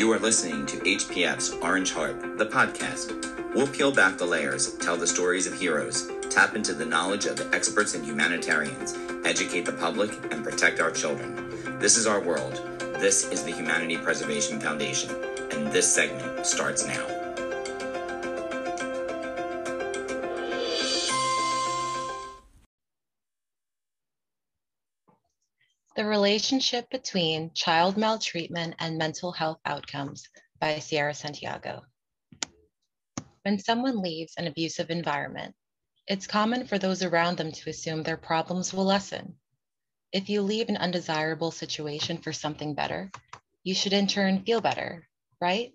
You are listening to HPF's Orange Heart, the podcast. We'll peel back the layers, tell the stories of heroes, tap into the knowledge of the experts and humanitarians, educate the public, and protect our children. This is our world. This is the Humanity Preservation Foundation, and this segment starts now. Relationship Between Child Maltreatment and Mental Health Outcomes by Sierra Santiago. When someone leaves an abusive environment, it's common for those around them to assume their problems will lessen. If you leave an undesirable situation for something better, you should in turn feel better, right?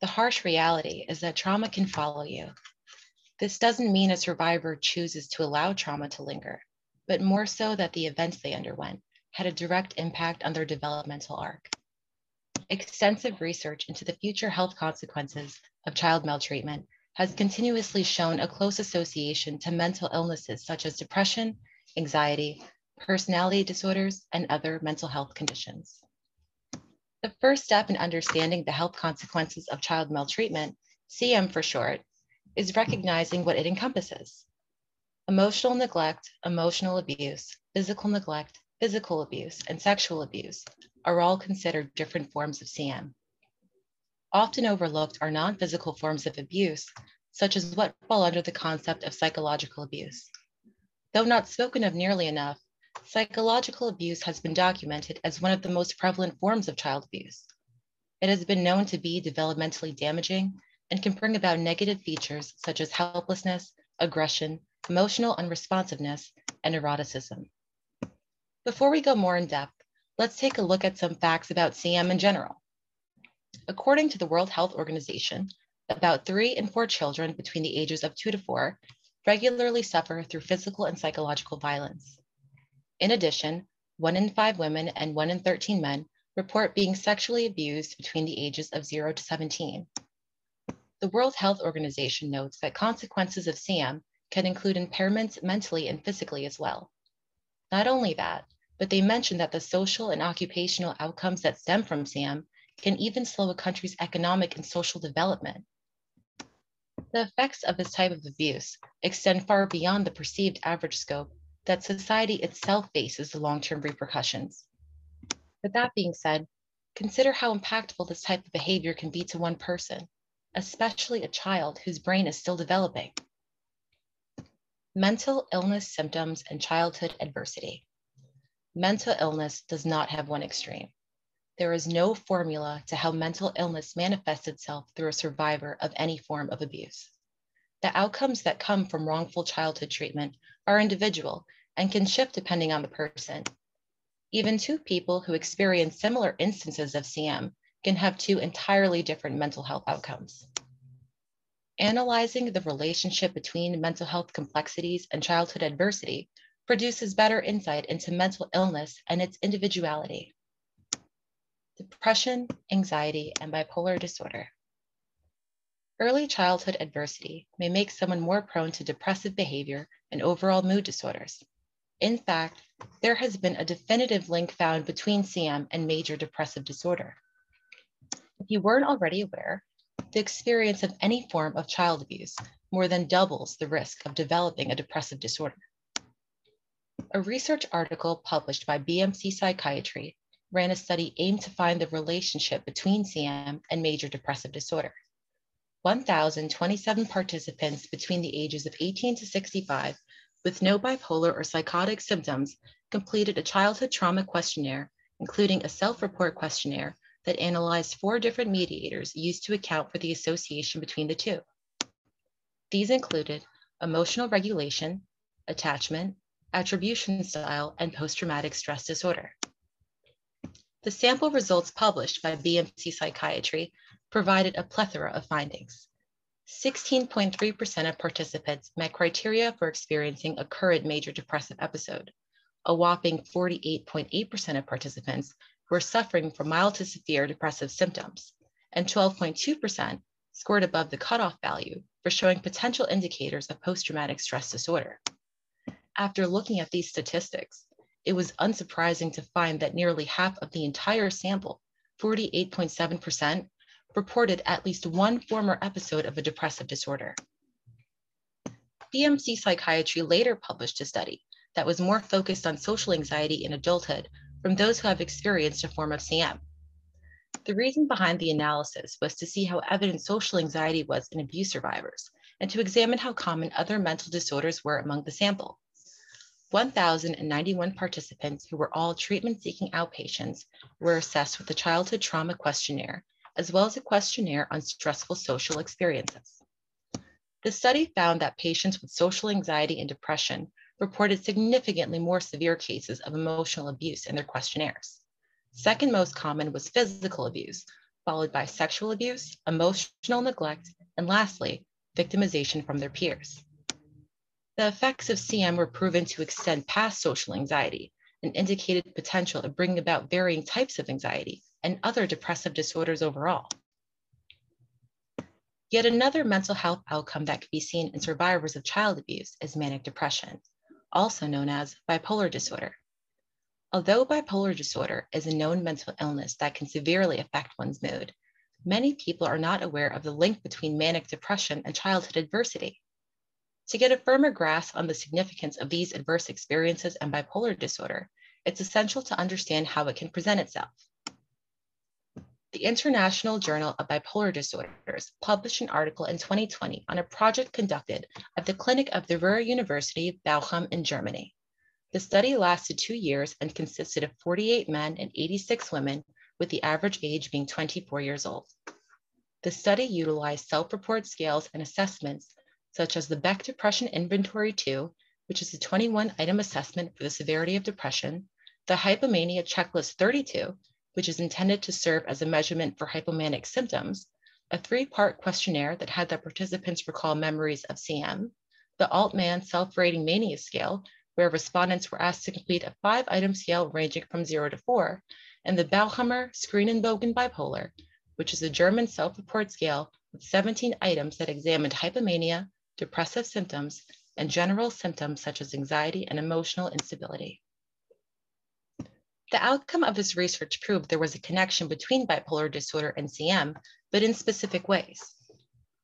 The harsh reality is that trauma can follow you. This doesn't mean a survivor chooses to allow trauma to linger, but more so that the events they underwent had a direct impact on their developmental arc. Extensive research into the future health consequences of child maltreatment has continuously shown a close association to mental illnesses such as depression, anxiety, personality disorders, and other mental health conditions. The first step in understanding the health consequences of child maltreatment, CM for short, is recognizing what it encompasses. Emotional neglect, emotional abuse, physical neglect, physical abuse, and sexual abuse are all considered different forms of CM. Often overlooked are non physical forms of abuse, such as what fall under the concept of psychological abuse. Though not spoken of nearly enough, psychological abuse has been documented as one of the most prevalent forms of child abuse. It has been known to be developmentally damaging and can bring about negative features such as helplessness, aggression, emotional unresponsiveness, and eroticism. Before we go more in depth, let's take a look at some facts about CM in general. According to the World Health Organization, about three in four children between the ages of two to four regularly suffer through physical and psychological violence. In addition, one in five women and one in 13 men report being sexually abused between the ages of 0 to 17. The World Health Organization notes that consequences of CM can include impairments mentally and physically as well. Not only that, but they mention that the social and occupational outcomes that stem from CM can even slow a country's economic and social development. The effects of this type of abuse extend far beyond the perceived average scope that society itself faces the long-term repercussions. With that being said, consider how impactful this type of behavior can be to one person, especially a child whose brain is still developing mental illness symptoms and childhood adversity. Mental illness does not have one extreme. There is no formula to how mental illness manifests itself through a survivor of any form of abuse. The outcomes that come from wrongful childhood treatment are individual and can shift depending on the person. Even two people who experience similar instances of CM can have two entirely different mental health outcomes. Analyzing the relationship between mental health complexities and childhood adversity produces better insight into mental illness and its individuality. Depression, anxiety, and bipolar disorder. Early childhood adversity may make someone more prone to depressive behavior and overall mood disorders. In fact, there has been a definitive link found between CM and major depressive disorder. If you weren't already aware, the experience of any form of child abuse more than doubles the risk of developing a depressive disorder. A research article published by BMC Psychiatry ran a study aimed to find the relationship between CM and major depressive disorder. 1,027 participants between the ages of 18 to 65 with no bipolar or psychotic symptoms completed a childhood trauma questionnaire, including a self-report questionnaire that analyzed four different mediators used to account for the association between the two. These included emotional regulation, attachment, attribution style, and post-traumatic stress disorder. The sample results published by BMC Psychiatry provided a plethora of findings. 16.3% of participants met criteria for experiencing a current major depressive episode. A whopping 48.8% of participants were suffering from mild to severe depressive symptoms, and 12.2% scored above the cutoff value for showing potential indicators of post-traumatic stress disorder. After looking at these statistics, it was unsurprising to find that nearly half of the entire sample, 48.7%, reported at least one former episode of a depressive disorder. BMC Psychiatry later published a study that was more focused on social anxiety in adulthood from those who have experienced a form of CM. The reason behind the analysis was to see how evident social anxiety was in abuse survivors and to examine how common other mental disorders were among the sample. 1,091 participants who were all treatment seeking outpatients were assessed with a childhood trauma questionnaire, as well as a questionnaire on stressful social experiences. The study found that patients with social anxiety and depression reported significantly more severe cases of emotional abuse in their questionnaires. Second most common was physical abuse, followed by sexual abuse, emotional neglect, and lastly, victimization from their peers. The effects of CM were proven to extend past social anxiety and indicated potential of bringing about varying types of anxiety and other depressive disorders overall. Yet another mental health outcome that can be seen in survivors of child abuse is manic depression, also known as bipolar disorder. Although bipolar disorder is a known mental illness that can severely affect one's mood, many people are not aware of the link between manic depression and childhood adversity. To get a firmer grasp on the significance of these adverse experiences and bipolar disorder, it's essential to understand how it can present itself. The International Journal of Bipolar Disorders published an article in 2020 on a project conducted at the clinic of the Ruhr University Bochum in Germany. The study lasted two years and consisted of 48 men and 86 women, with the average age being 24 years old. The study utilized self-report scales and assessments such as the Beck Depression Inventory 2, which is a 21 item assessment for the severity of depression, the Hypomania Checklist 32, which is intended to serve as a measurement for hypomanic symptoms, a three-part questionnaire that had the participants recall memories of CM, the Altman Self-Rating Mania Scale, where respondents were asked to complete a five-item scale ranging from zero to four, and the Bauhammer Screenenbogen Bipolar, which is a German self-report scale with 17 items that examined hypomania, depressive symptoms, and general symptoms such as anxiety and emotional instability. The outcome of this research proved there was a connection between bipolar disorder and CM, but in specific ways.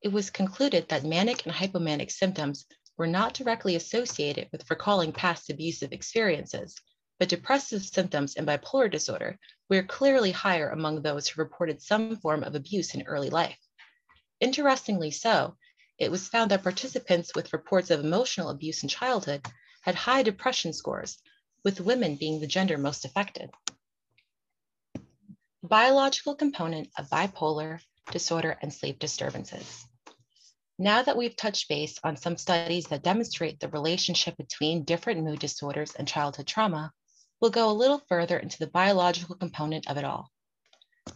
It was concluded that manic and hypomanic symptoms were not directly associated with recalling past abusive experiences, but depressive symptoms in bipolar disorder were clearly higher among those who reported some form of abuse in early life. Interestingly so, it was found that participants with reports of emotional abuse in childhood had high depression scores with women being the gender most affected. Biological component of bipolar disorder and sleep disturbances. Now that we've touched base on some studies that demonstrate the relationship between different mood disorders and childhood trauma, we'll go a little further into the biological component of it all.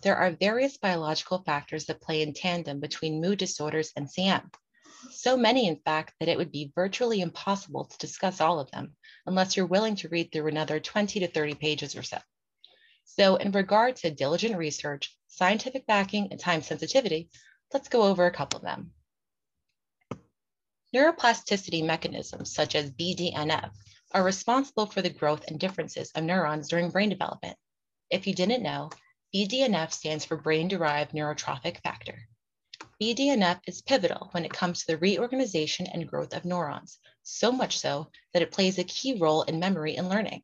There are various biological factors that play in tandem between mood disorders and CM, so many, in fact, that it would be virtually impossible to discuss all of them unless you're willing to read through another 20 to 30 pages or so. So in regard to diligent research, scientific backing, and time sensitivity, let's go over a couple of them. Neuroplasticity mechanisms such as BDNF are responsible for the growth and differences of neurons during brain development. If you didn't know, BDNF stands for brain-derived neurotrophic factor. BDNF is pivotal when it comes to the reorganization and growth of neurons, so much so that it plays a key role in memory and learning.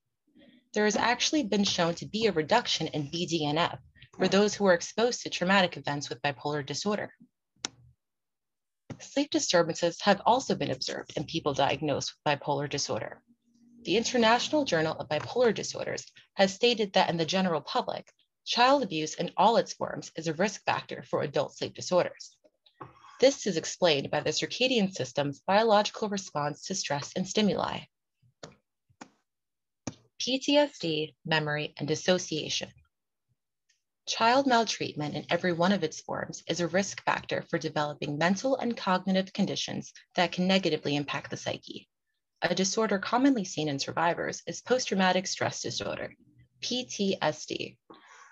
There has actually been shown to be a reduction in BDNF for those who are exposed to traumatic events with bipolar disorder. Sleep disturbances have also been observed in people diagnosed with bipolar disorder. The International Journal of Bipolar Disorders has stated that in the general public, child abuse in all its forms is a risk factor for adult sleep disorders. This is explained by the circadian system's biological response to stress and stimuli. PTSD, memory, and dissociation. Child maltreatment in every one of its forms is a risk factor for developing mental and cognitive conditions that can negatively impact the psyche. A disorder commonly seen in survivors is post-traumatic stress disorder, PTSD.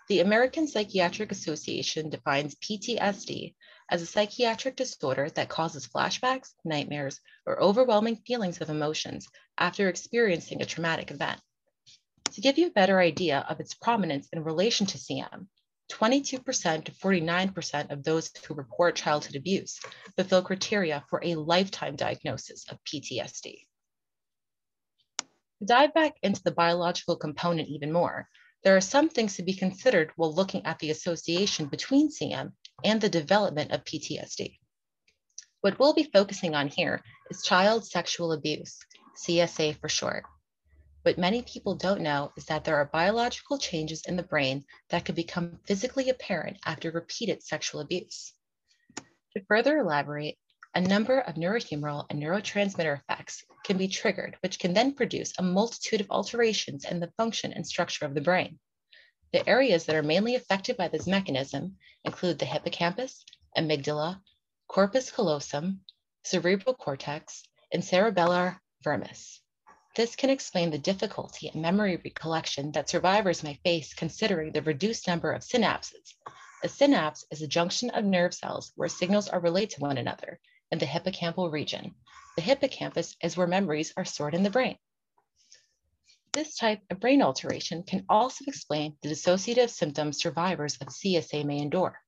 The American Psychiatric Association defines PTSD as a psychiatric disorder that causes flashbacks, nightmares, or overwhelming feelings of emotions after experiencing a traumatic event. To give you a better idea of its prominence in relation to CM, 22% to 49% of those who report childhood abuse fulfill criteria for a lifetime diagnosis of PTSD. To dive back into the biological component even more, there are some things to be considered while looking at the association between CM and the development of PTSD. What we'll be focusing on here is child sexual abuse, CSA for short. What many people don't know is that there are biological changes in the brain that could become physically apparent after repeated sexual abuse. To further elaborate, a number of neurohumoral and neurotransmitter effects can be triggered, which can then produce a multitude of alterations in the function and structure of the brain. The areas that are mainly affected by this mechanism include the hippocampus, amygdala, corpus callosum, cerebral cortex, and cerebellar vermis. This can explain the difficulty in memory recollection that survivors may face considering the reduced number of synapses. A synapse is a junction of nerve cells where signals are relayed to one another in the hippocampal region. The hippocampus is where memories are stored in the brain. This type of brain alteration can also explain the dissociative symptoms survivors of CSA may endure.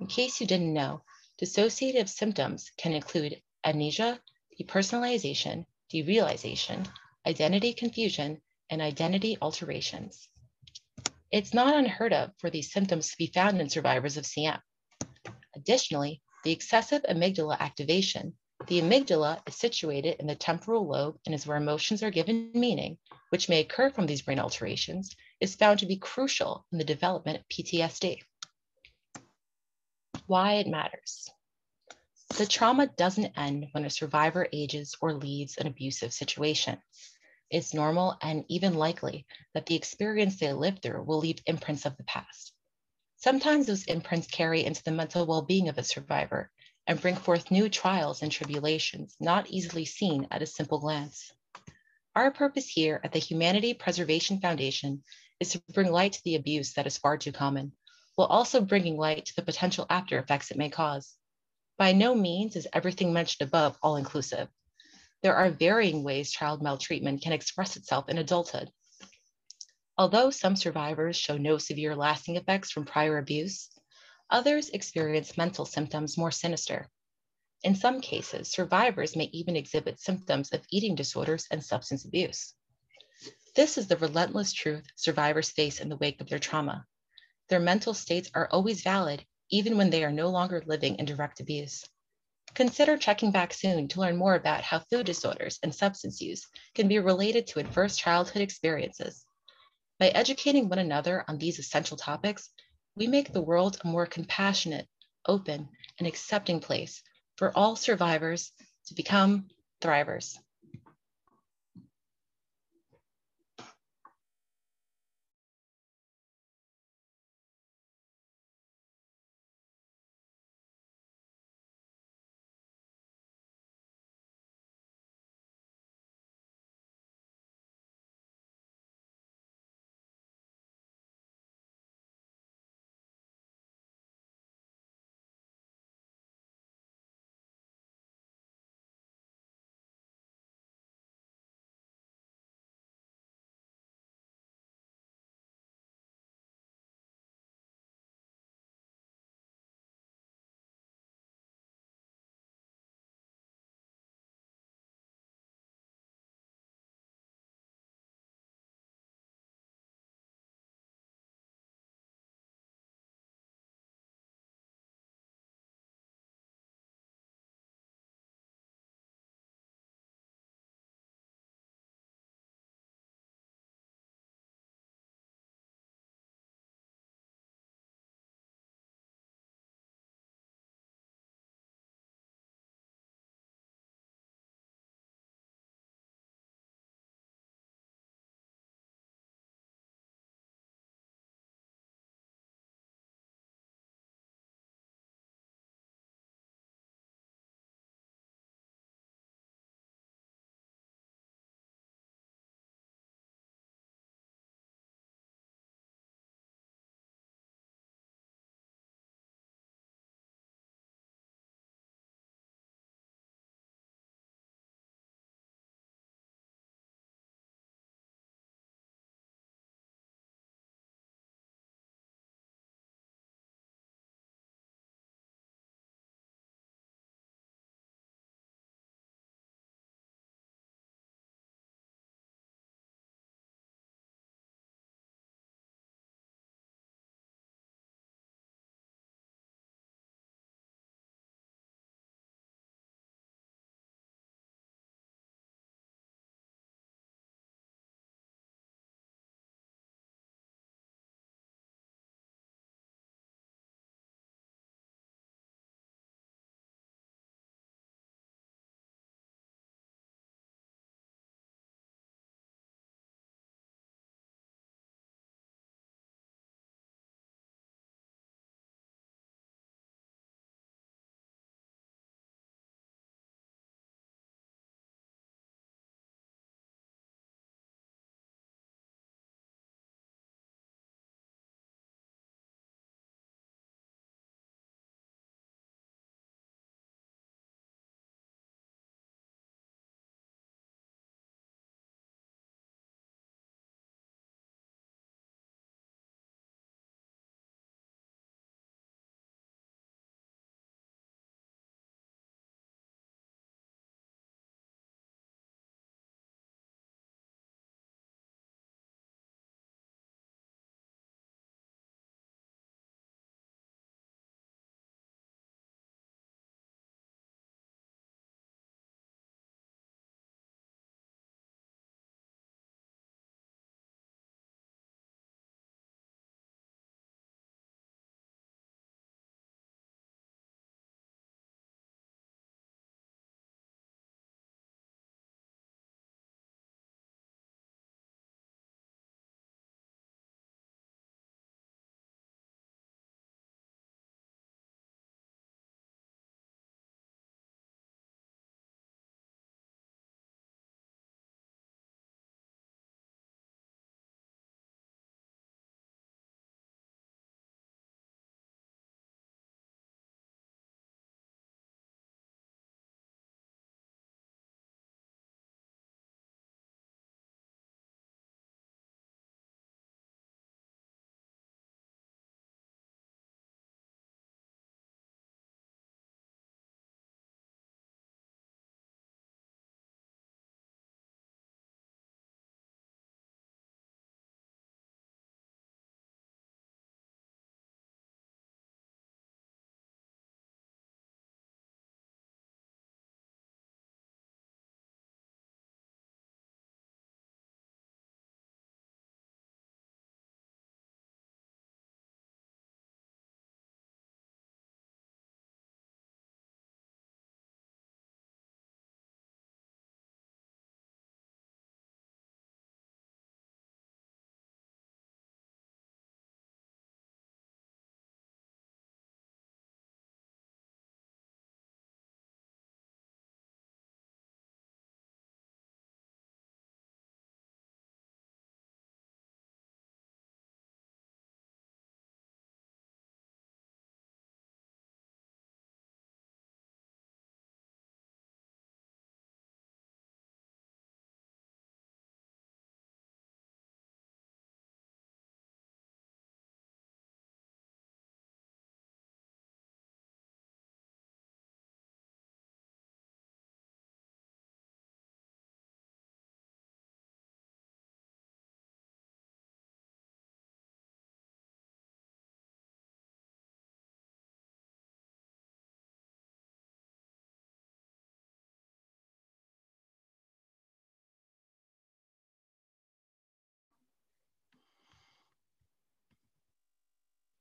In case you didn't know, dissociative symptoms can include amnesia, depersonalization, derealization, identity confusion, and identity alterations. It's not unheard of for these symptoms to be found in survivors of CM. Additionally, the excessive amygdala activation, the amygdala is situated in the temporal lobe and is where emotions are given meaning, which may occur from these brain alterations, is found to be crucial in the development of PTSD. Why it matters. The trauma doesn't end when a survivor ages or leaves an abusive situation. It's normal and even likely that the experience they lived through will leave imprints of the past. Sometimes those imprints carry into the mental well being of a survivor and bring forth new trials and tribulations not easily seen at a simple glance. Our purpose here at the Humanity Preservation Foundation is to bring light to the abuse that is far too common, while also bringing light to the potential after effects it may cause. By no means is everything mentioned above all inclusive. There are varying ways child maltreatment can express itself in adulthood. Although some survivors show no severe lasting effects from prior abuse, others experience mental symptoms more sinister. In some cases, survivors may even exhibit symptoms of eating disorders and substance abuse. This is the relentless truth survivors face in the wake of their trauma. Their mental states are always valid, even when they are no longer living in direct abuse. Consider checking back soon to learn more about how food disorders and substance use can be related to adverse childhood experiences. By educating one another on these essential topics, we make the world a more compassionate, open, and accepting place for all survivors to become thrivers.